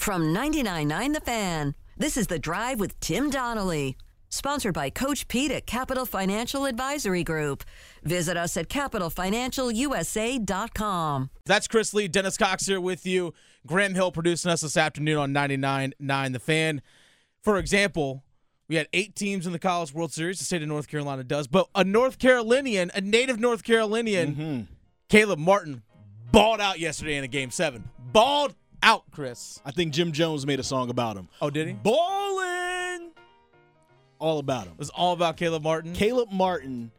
From 99.9 The Fan, this is The Drive with Tim Donnelly. Sponsored by Coach Pete at Capital Financial Advisory Group. Visit us at capitalfinancialusa.com. That's Chris Lea. Dennis Cox here with you. Graham Hill producing us this afternoon on 99.9 The Fan. For example, we had eight teams in the College World Series. The state of North Carolina does. But a North Carolinian, a native North Carolinian, mm-hmm. Caleb Martin, balled out yesterday in a game seven. Balled out, Chris. I think Jim Jones made a song about him. Oh, did he? Ballin'! All about him. It was all about Caleb Martin. Caleb Martin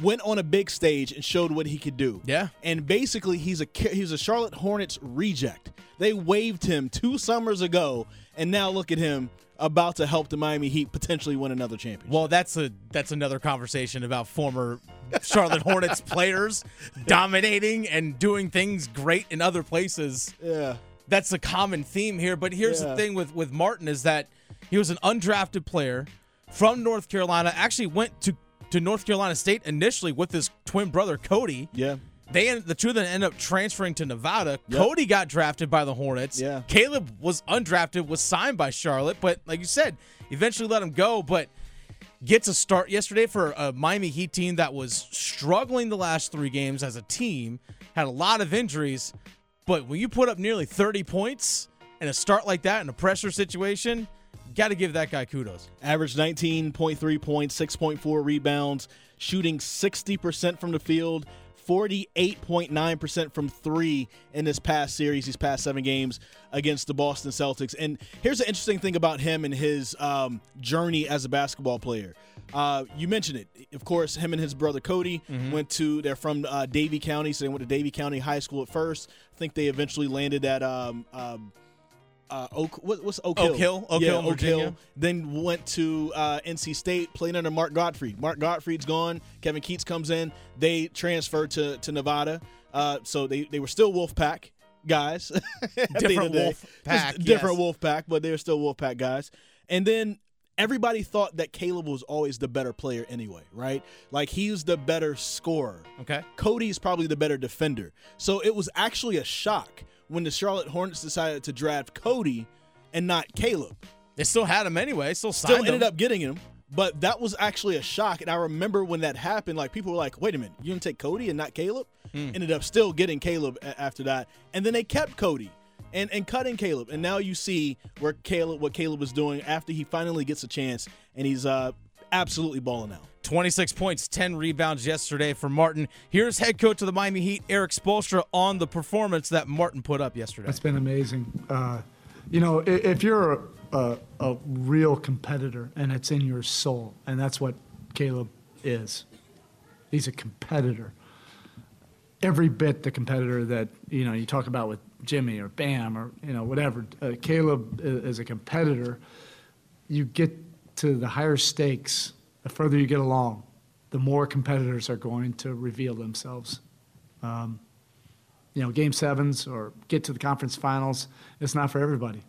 went on a big stage and showed what he could do. Yeah. And basically, he's a he's a Charlotte Hornets reject. They waived him two summers ago, and now look at him about to help the Miami Heat potentially win another championship. Well, that's a that's another conversation about former Charlotte Hornets players dominating and doing things great in other places. yeah. That's a common theme here. But here's the thing with with Martin is that he was an undrafted player from North Carolina. Actually went to to North Carolina State initially with his twin brother Cody. Yeah. They end, the two of them end up transferring to Nevada. Yep. Cody got drafted by the Hornets. Yeah. Caleb was undrafted, was signed by Charlotte, but like you said, eventually let him go. But gets a start yesterday for a Miami Heat team that was struggling the last three games as a team, had a lot of injuries. But when you put up nearly 30 points and a start like that in a pressure situation, got to give that guy kudos. Averaged 19.3 points, 6.4 rebounds, shooting 60% from the field, 48.9% from three in this past series, these past seven games against the Boston Celtics. And here's the interesting thing about him and his um, journey as a basketball player. Uh, you mentioned it. Of course, him and his brother Cody went to, they're from uh, Davie County, so they went to Davie County High School at first. I think they eventually landed at um, um, uh, Oak. What, what's Oak Hill? Oak Hill? Oak yeah, Hill, Oak Hill. Then went to uh, NC State, played under Mark Gottfried. Mark Gottfried's gone. Kevin Keatts comes in. They transferred to to Nevada. Uh, so they they were still Wolfpack guys. at the end Different of the day. Wolf Pack, different yes. Wolfpack, but they were still Wolfpack guys. And then everybody thought that Caleb was always the better player anyway, right? Like he's the better scorer. Okay. Cody's probably the better defender. So it was actually a shock when the Charlotte Hornets decided to draft Cody and not Caleb. They still had him anyway, still signed Still ended him. up getting him, but that was actually a shock. And I remember when that happened, like people were like, wait a minute, you're going to take Cody and not Caleb? Ended up still getting Caleb a- after that. And then they kept Cody. And, and cutting Caleb, and now you see where Caleb, what Caleb is doing after he finally gets a chance, and he's uh, absolutely balling out. 26 points, 10 rebounds yesterday for Martin. Here's head coach of the Miami Heat, Erik Spoelstra, on the performance that Martin put up yesterday. It's been amazing. Uh, you know, i- if you're a, a, a real competitor and it's in your soul, and that's what Caleb is, he's a competitor. Every bit the competitor that you know you talk about with Jimmy or Bam or you know whatever. Uh, Caleb is a competitor. You get to the higher stakes, the further you get along, the more competitors are going to reveal themselves you know, game sevens or get to the conference finals. It's not for everybody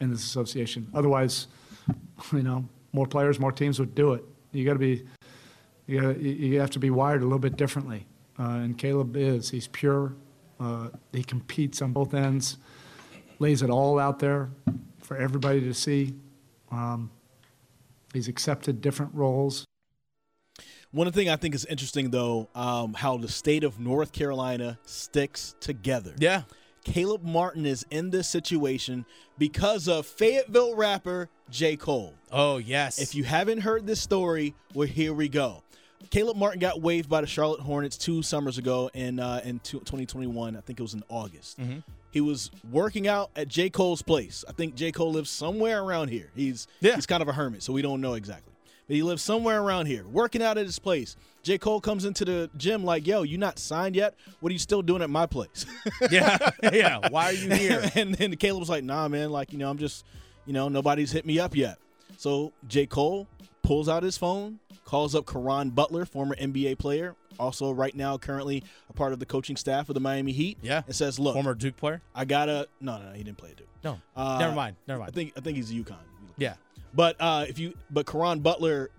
in this association. Otherwise, you know, more players, more teams would do it. You got to be, you, gotta, you have to be wired a little bit differently. Uh, and Caleb is. He's pure. Uh, he competes on both ends, lays it all out there for everybody to see. Um, he's accepted different roles. One thing I think is interesting, though, um, how the state of North Carolina sticks together. yeah. Caleb Martin is in this situation because of Fayetteville rapper J. Cole. Oh, yes. If you haven't heard this story, well, here we go. Caleb Martin got waived by the Charlotte Hornets two summers ago in uh, in 2021. I think it was in August. He was working out at J. Cole's place. I think J. Cole lives somewhere around here. He's Yeah. he's kind of a hermit, so we don't know exactly. But he lives somewhere around here, working out at his place. J. Cole comes into the gym like, "Yo, you not signed yet? What are you still doing at my place?" yeah. yeah. Why are you here? and then Caleb was like, nah, man, like, you know, I'm just, you know, nobody's hit me up yet. So J. Cole pulls out his phone, calls up Caron Butler, former NBA player, also right now currently a part of the coaching staff of the Miami Heat. Yeah. And says, look, Former Duke player? I gotta no, no, no, he didn't play it, dude. No. Uh, never mind. Never mind. I think I think he's a UConn. yeah. But uh if you but Caron Butler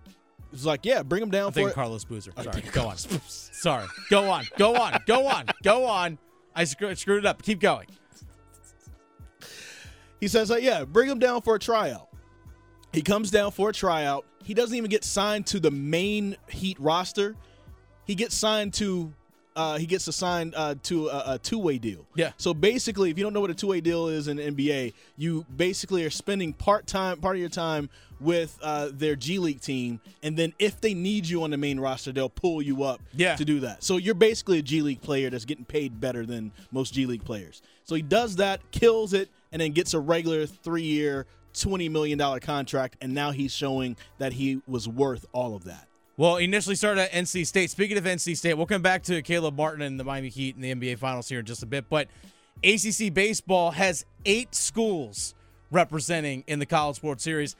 was like, yeah, bring him down I'm for thinking it. Carlos Boozer. Sorry. think Go on. Sorry. Go on. Go on. Go on. Go on. I screw- screwed it up. Keep going. He says, uh, "Yeah, bring him down for a tryout." He comes down for a tryout. He doesn't even get signed to the main Heat roster. He gets signed to uh, he gets assigned uh, to a, a two way deal. Yeah. So basically, if you don't know what a two way deal is in the NBA, you basically are spending part time part of your time with uh, their G League team, and then if they need you on the main roster, they'll pull you up Yeah. to do that. So you're basically a G League player that's getting paid better than most G League players. So he does that, kills it, and then gets a regular three year, $20 million contract. And now he's showing that he was worth all of that. Well, initially started at NC State. Speaking of NC State, we'll come back to Caleb Martin and the Miami Heat in the NBA Finals here in just a bit. But ACC baseball has eight schools representing in the College World Series.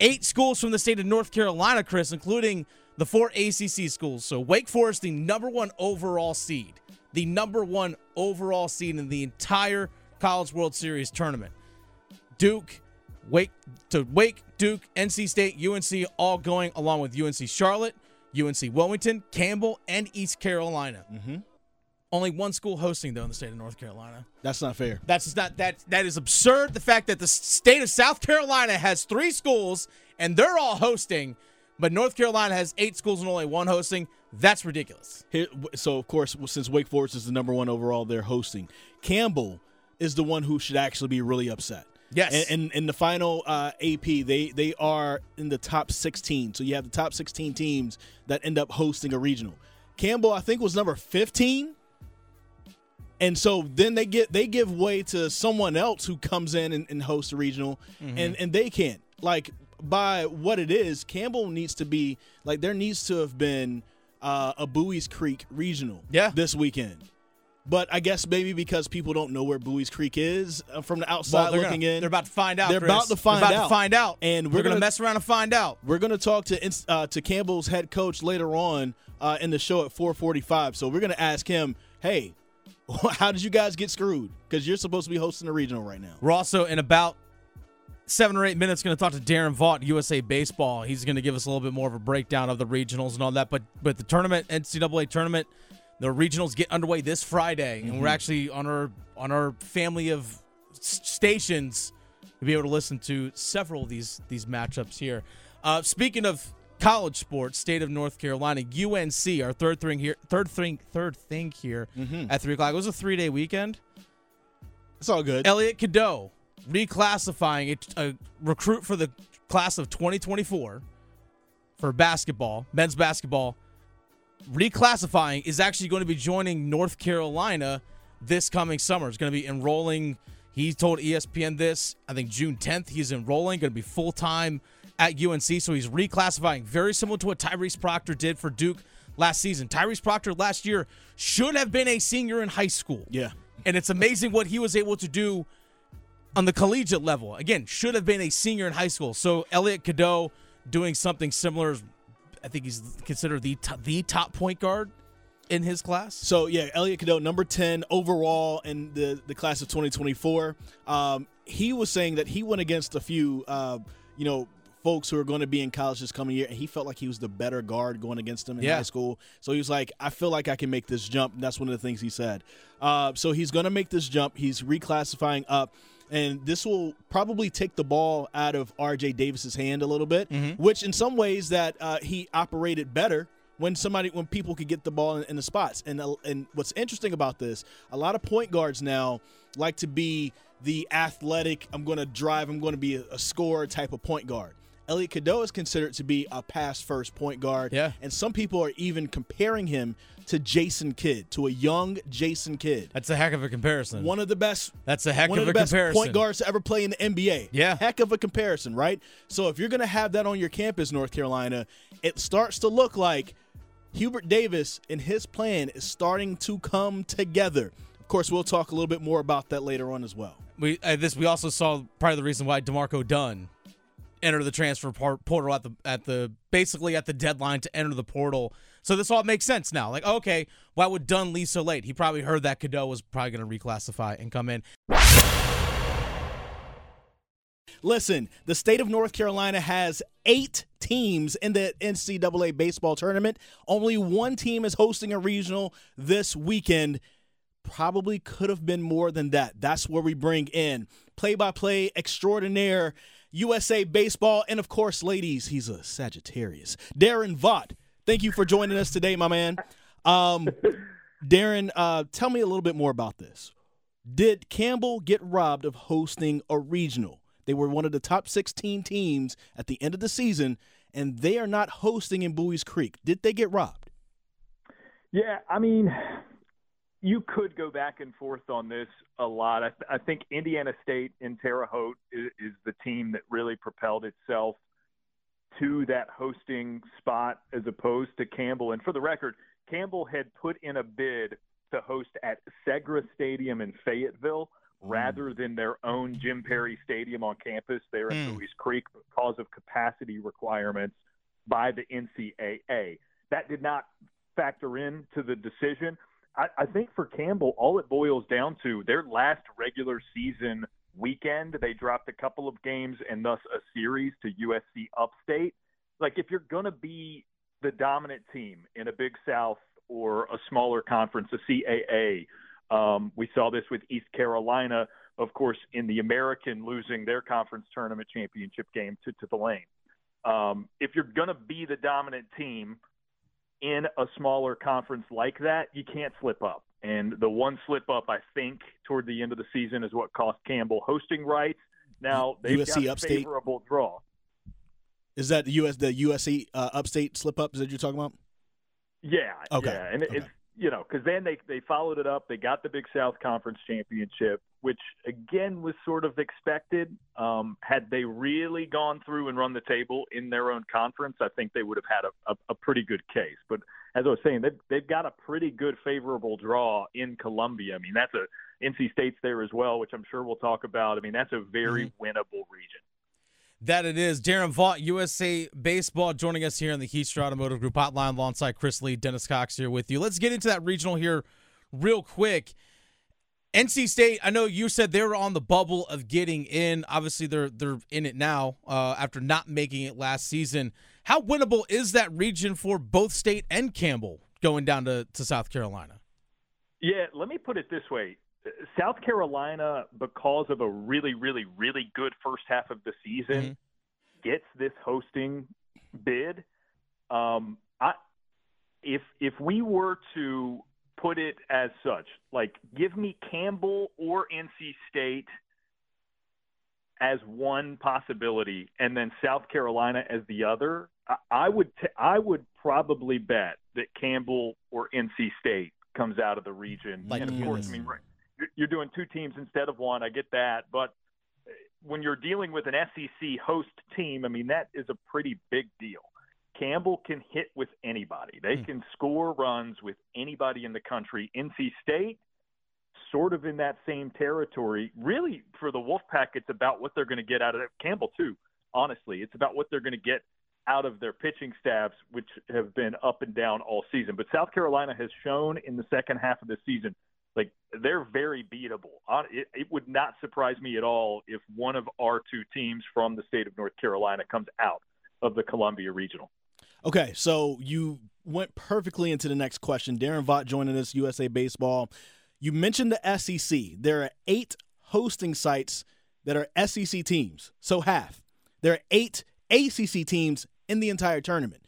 Eight schools from the state of North Carolina, Chris, including the four ACC schools. So Wake Forest, the number one overall seed, the number one overall seed in the entire College World Series tournament. Duke, Wake to Wake, Duke, NC State, UNC, all going along with UNC Charlotte, UNC Wilmington, Campbell, and East Carolina. Mm-hmm. Only one school hosting though in the state of North Carolina. That's not fair. That's not that that is absurd. The fact that the state of South Carolina has three schools and they're all hosting, but North Carolina has eight schools and only one hosting. That's ridiculous. Here, so of course, since Wake Forest is the number one overall, they're hosting. Campbell is the one who should actually be really upset. Yes. And, and in the final uh, AP, they they are in the top 16. So you have the top 16 teams that end up hosting a regional. Campbell, I think, was number 15. And so then they get they give way to someone else who comes in and, and hosts a regional, and and they can't. Like by what it is, Campbell needs to be like there needs to have been uh, a Buies Creek regional Yeah. this weekend. But I guess maybe because people don't know where Buies Creek is uh, from the outside they're, looking gonna- in. they're about to find out. They're Chris. about to find about out. to find out, And we're, we're gonna, gonna- mess around and find out. We're going to talk to uh, to Campbell's head coach later on uh, in the show at 4:45. So we're going to ask him, "Hey, how did you guys get screwed? Because you're supposed to be hosting a regional right now." We're also in about seven or eight minutes going to talk to Daron Vaught, USA Baseball. He's going to give us a little bit more of a breakdown of the regionals and all that. But but the tournament, NCAA tournament, the regionals get underway this Friday, and we're mm-hmm. actually on our on our family of stations to be able to listen to several of these these matchups here. Uh, speaking of college sports, state of North Carolina, UNC, our third thing here, third thing, third thing here mm-hmm. at three o'clock. It was a three day weekend. It's all good. Elliot Cadeau reclassifying a, a uh, recruit for the class of 2024 for basketball, men's basketball, reclassifying is actually going to be joining North Carolina this coming summer. It's going to be enrolling. He told ESPN this. I think June 10th. He's enrolling, going to be full time at UNC. So he's reclassifying, very similar to what Tyrese Proctor did for Duke last season. Tyrese Proctor last year should have been a senior in high school. Yeah. And it's amazing what he was able to do on the collegiate level. Again, should have been a senior in high school. So Elliot Cadeau doing something similar. I think he's considered the top, the top point guard in his class. So yeah, Elliot Cadeau, number ten overall in the the class of 2024. Um, he was saying that he went against a few, uh, you know, folks who are going to be in college this coming year, and he felt like he was the better guard going against them in Yeah. high school. So he was like, I feel like I can make this jump. And that's one of the things he said. Uh, so he's going to make this jump. He's reclassifying up. And this will probably take the ball out of R.J. Davis's hand a little bit, which in some ways that uh, he operated better when somebody when people could get the ball in, in the spots. And uh, and what's interesting about this, a lot of point guards now like to be the athletic. I'm going to drive. I'm going to be a, a scorer type of point guard. Elliot Cadeau is considered to be a pass first point guard. Yeah. And some people are even comparing him to Jason Kidd, to a young Jason Kidd. That's a heck of a comparison. One of the best That's a heck one of, of a the best comparison. point guards to ever play in the NBA. Yeah. Heck of a comparison, right? So if you're going to have that on your campus, North Carolina, it starts to look like Hubert Davis and his plan is starting to come together. Of course, we'll talk a little bit more about that later on as well. We uh, this we also saw part of the reason why Demarco Dunn entered the transfer por- portal at the at the basically at the deadline to enter the portal. So this all makes sense now. Like, okay, why would Dunn leave so late? He probably heard that Cadeau was probably going to reclassify and come in. Listen, the state of North Carolina has eight teams in the NCAA baseball tournament. Only one team is hosting a regional this weekend. Probably could have been more than that. That's where we bring in play-by-play extraordinaire, USA Baseball, and of course, ladies, he's a Sagittarius. Daron Vaught, thank you for joining us today, my man. Um, Daron, uh, tell me a little bit more about this. Did Campbell get robbed of hosting a regional? They were one of the top 16 teams at the end of the season, and they are not hosting in Buies Creek. Did they get robbed? Yeah, I mean, you could go back and forth on this a lot. I, th- I think Indiana State in Terre Haute is, is the team that really propelled itself to that hosting spot as opposed to Campbell. And for the record, Campbell had put in a bid to host at Segra Stadium in Fayetteville mm. rather than their own Jim Perry Stadium on campus there in mm. Buies Creek because of capacity requirements by the NCAA. That did not factor into the decision. I, I think for Campbell, all it boils down to their last regular season weekend, they dropped a couple of games and thus a series to USC Upstate. Like if you're going to be the dominant team in a Big South or a smaller conference, a CAA. Um, we saw this with East Carolina, of course, in the American losing their conference tournament championship game to, to Tulane. Um, if you're going to be the dominant team in a smaller conference like that, you can't slip up. And the one slip up, I think, toward the end of the season is what cost Campbell hosting rights. Now they've USC got a Upstate. favorable draw. Is that the US the USC uh, Upstate slip up that you're talking about? Yeah. Okay. Yeah, and okay. it's you know because then they they followed it up. They got the Big South Conference championship, which again was sort of expected. Um, had they really gone through and run the table in their own conference, I think they would have had a, a, a pretty good case. But as I was saying, they've they've got a pretty good favorable draw in Columbia. I mean, that's a NC State's there as well, which I'm sure we'll talk about. I mean, that's a very mm-hmm. winnable region that it is. Daron Vaught, USA Baseball, joining us here in the Heatstra Automotive Group hotline alongside Chris Lea, Dennis Cox here with you. Let's get into that regional here real quick. NC State, I know you said they were on the bubble of getting in. Obviously, they're they're in it now uh, after not making it last season. How winnable is that region for both State and Campbell going down to, to South Carolina? Yeah, let me put it this way. South Carolina, because of a really, really, really good first half of the season, mm-hmm. gets this hosting bid. Um, I, if if we were to put it as such, like give me Campbell or NC State as one possibility, and then South Carolina as the other, I, I would t- I would probably bet that Campbell or NC State comes out of the region. Like and of course, I mean, right, you're doing two teams instead of one. I get that, but when you're dealing with an SEC host team, I mean that is a pretty big deal. Campbell can hit with anybody. They hmm. can score runs with anybody in the country. NC State, sort of in that same territory. Really, for the Wolfpack, it's about what they're going to get out of it. Campbell too. Honestly, it's about what they're going to get out of their pitching staffs, which have been up and down all season. But South Carolina has shown in the second half of the season like they're very beatable. Uh, it, it would not surprise me at all if one of our two teams from the state of North Carolina comes out of the Columbia Regional. Okay, so you went perfectly into the next question. Daron Vaught joining us, USA Baseball. You mentioned the SEC. There are eight hosting sites that are SEC teams, so half. There are eight ACC teams in the entire tournament.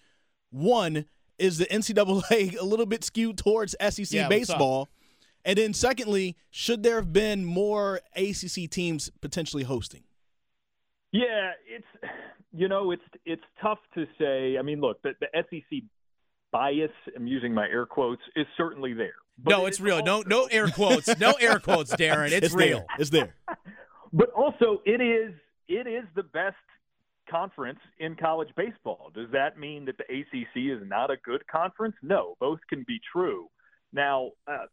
One is the NCAA a little bit skewed towards SEC yeah, baseball and then, secondly, should there have been more ACC teams potentially hosting? Yeah, it's you know it's it's tough to say. I mean, look, the, the SEC bias. I'm using my air quotes is certainly there. no, it's, real. Also, no, no air quotes. no air quotes, Daron. It's, it's real. There. It's there. but also, it is it is the best conference in college baseball. Does that mean that the ACC is not a good conference? No, both can be true. Now, uh,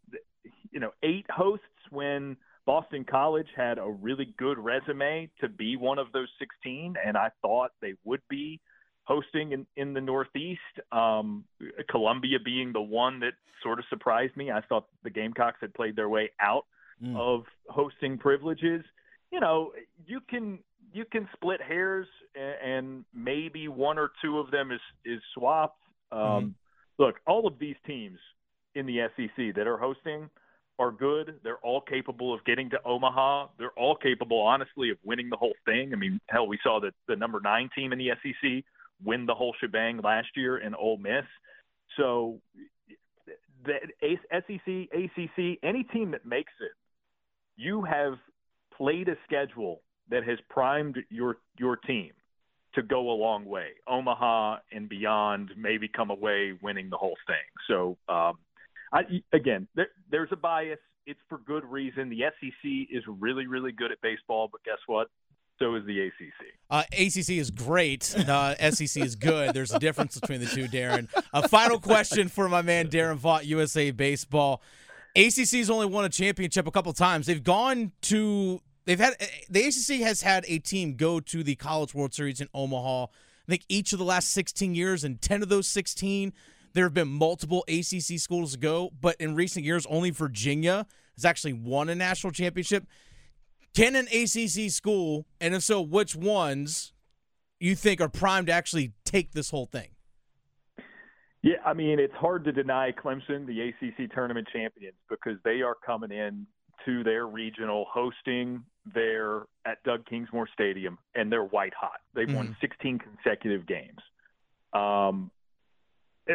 you know, eight hosts when Boston College had a really good resume to be one of those 16, and I thought they would be hosting in, in the Northeast. Um, Columbia being the one that sort of surprised me. I thought the Gamecocks had played their way out mm. of hosting privileges. You know, you can you can split hairs, and, and maybe one or two of them is is swapped. Um, mm. Look, all of these teams in the SEC that are hosting are good. They're all capable of getting to Omaha. They're all capable, honestly, of winning the whole thing. I mean, hell, we saw the, the number nine team in the SEC win the whole shebang last year in Ole Miss. So the SEC, ACC, any team that makes it, you have played a schedule that has primed your your team to go a long way. Omaha and beyond maybe come away winning the whole thing. So um, I, again, there, there's a bias. It's for good reason. The SEC is really, really good at baseball, but guess what? So is the ACC. Uh, ACC is great. Uh, SEC is good. There's a difference between the two, Daron. A final question for my man Daron Vaught, USA Baseball. ACC's only won a championship a couple times. They've gone to they've had the ACC has had a team go to the College World Series in Omaha. I think each of the last 16 years, and 10 of those 16, there have been multiple ACC schools to go. But in recent years, only Virginia has actually won a national championship. Can an ACC school, and if so, which ones you think are primed to actually take this whole thing? Yeah, I mean, it's hard to deny Clemson, the ACC tournament champions, because they are coming in to their regional hosting there at Doug Kingsmore Stadium, and they're white hot. They've mm-hmm. won 16 consecutive games. Um,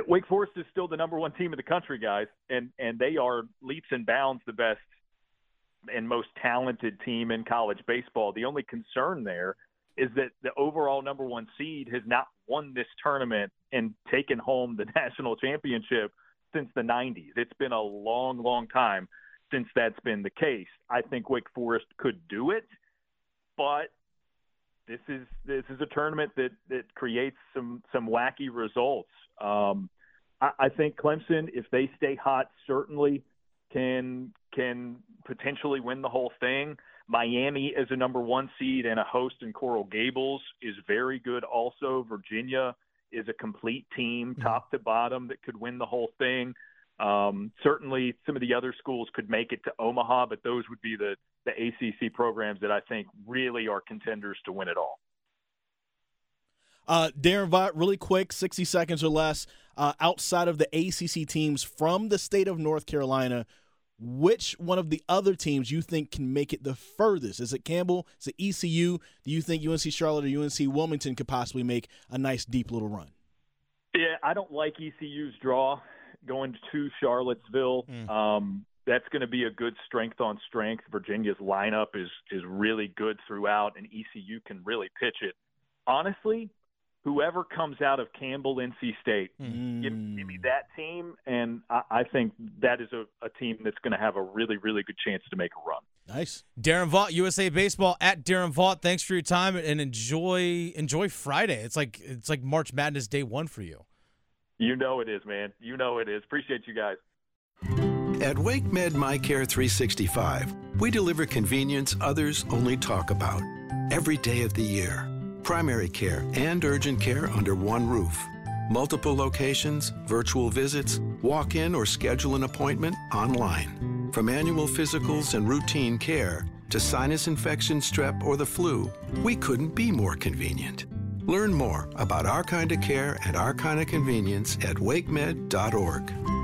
Wake Forest is still the number one team in the country, guys, and and they are leaps and bounds the best and most talented team in college baseball. The only concern there is that the overall number one seed has not won this tournament and taken home the national championship since the 90s. It's been a long, long time since that's been the case. I think Wake Forest could do it, but this is this is a tournament that that creates some some wacky results. Um, I, I think Clemson, if they stay hot, certainly can can potentially win the whole thing. Miami as a number one seed and a host in Coral Gables is very good. Also, Virginia is a complete team, mm-hmm. top to bottom, that could win the whole thing. Um, certainly, some of the other schools could make it to Omaha, but those would be the the ACC programs that I think really are contenders to win it all. Uh, Daron Vaught, really quick, 60 seconds or less. Uh, outside of the ACC teams from the state of North Carolina, which one of the other teams you think can make it the furthest? Is it Campbell? Is it ECU? Do you think UNC Charlotte or UNC Wilmington could possibly make a nice deep little run? Yeah, I don't like ECU's draw going to Charlottesville. Mm. Um, that's going to be a good strength on strength. Virginia's lineup is is really good throughout, and ECU can really pitch it. Honestly, whoever comes out of Campbell, NC State, mm. give, give, me that team, and I, I think that is a, a team that's going to have a really, really good chance to make a run. Nice, Daron Vaught, USA Baseball at Daron Vaught. Thanks for your time and enjoy enjoy Friday. It's like it's like March Madness Day One for you. You know it is, man. You know it is. Appreciate you guys. At WakeMed MyCare 365, we deliver convenience others only talk about every day of the year primary care and urgent care under one roof. Multiple locations, virtual visits, walk in or schedule an appointment online. From annual physicals and routine care to sinus infection, strep, or the flu, we couldn't be more convenient. Learn more about our kind of care and our kind of convenience at wakemed.org.